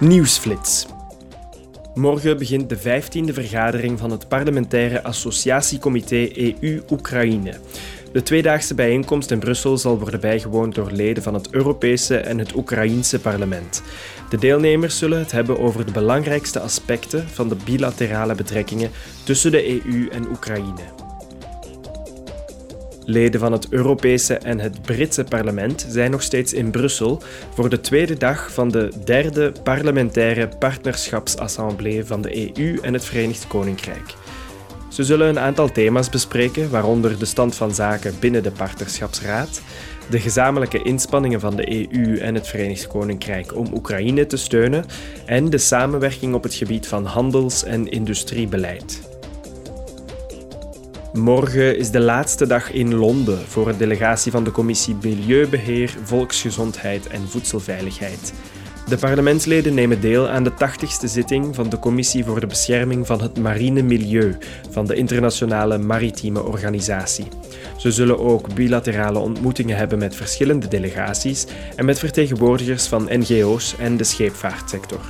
Nieuwsflits. Morgen begint de 15e vergadering van het parlementaire associatiecomité EU-Oekraïne. De tweedaagse bijeenkomst in Brussel zal worden bijgewoond door leden van het Europese en het Oekraïense parlement. De deelnemers zullen het hebben over de belangrijkste aspecten van de bilaterale betrekkingen tussen de EU en Oekraïne. Leden van het Europese en het Britse parlement zijn nog steeds in Brussel voor de tweede dag van de derde parlementaire partnerschapsassemblée van de EU en het Verenigd Koninkrijk. Ze zullen een aantal thema's bespreken, waaronder de stand van zaken binnen de Partnerschapsraad, de gezamenlijke inspanningen van de EU en het Verenigd Koninkrijk om Oekraïne te steunen en de samenwerking op het gebied van handels- en industriebeleid. Morgen is de laatste dag in Londen voor een delegatie van de Commissie Milieubeheer, Volksgezondheid en Voedselveiligheid. De parlementsleden nemen deel aan de 80ste zitting van de Commissie voor de Bescherming van het Marine Milieu van de Internationale Maritieme Organisatie. Ze zullen ook bilaterale ontmoetingen hebben met verschillende delegaties en met vertegenwoordigers van NGO's en de scheepvaartsector.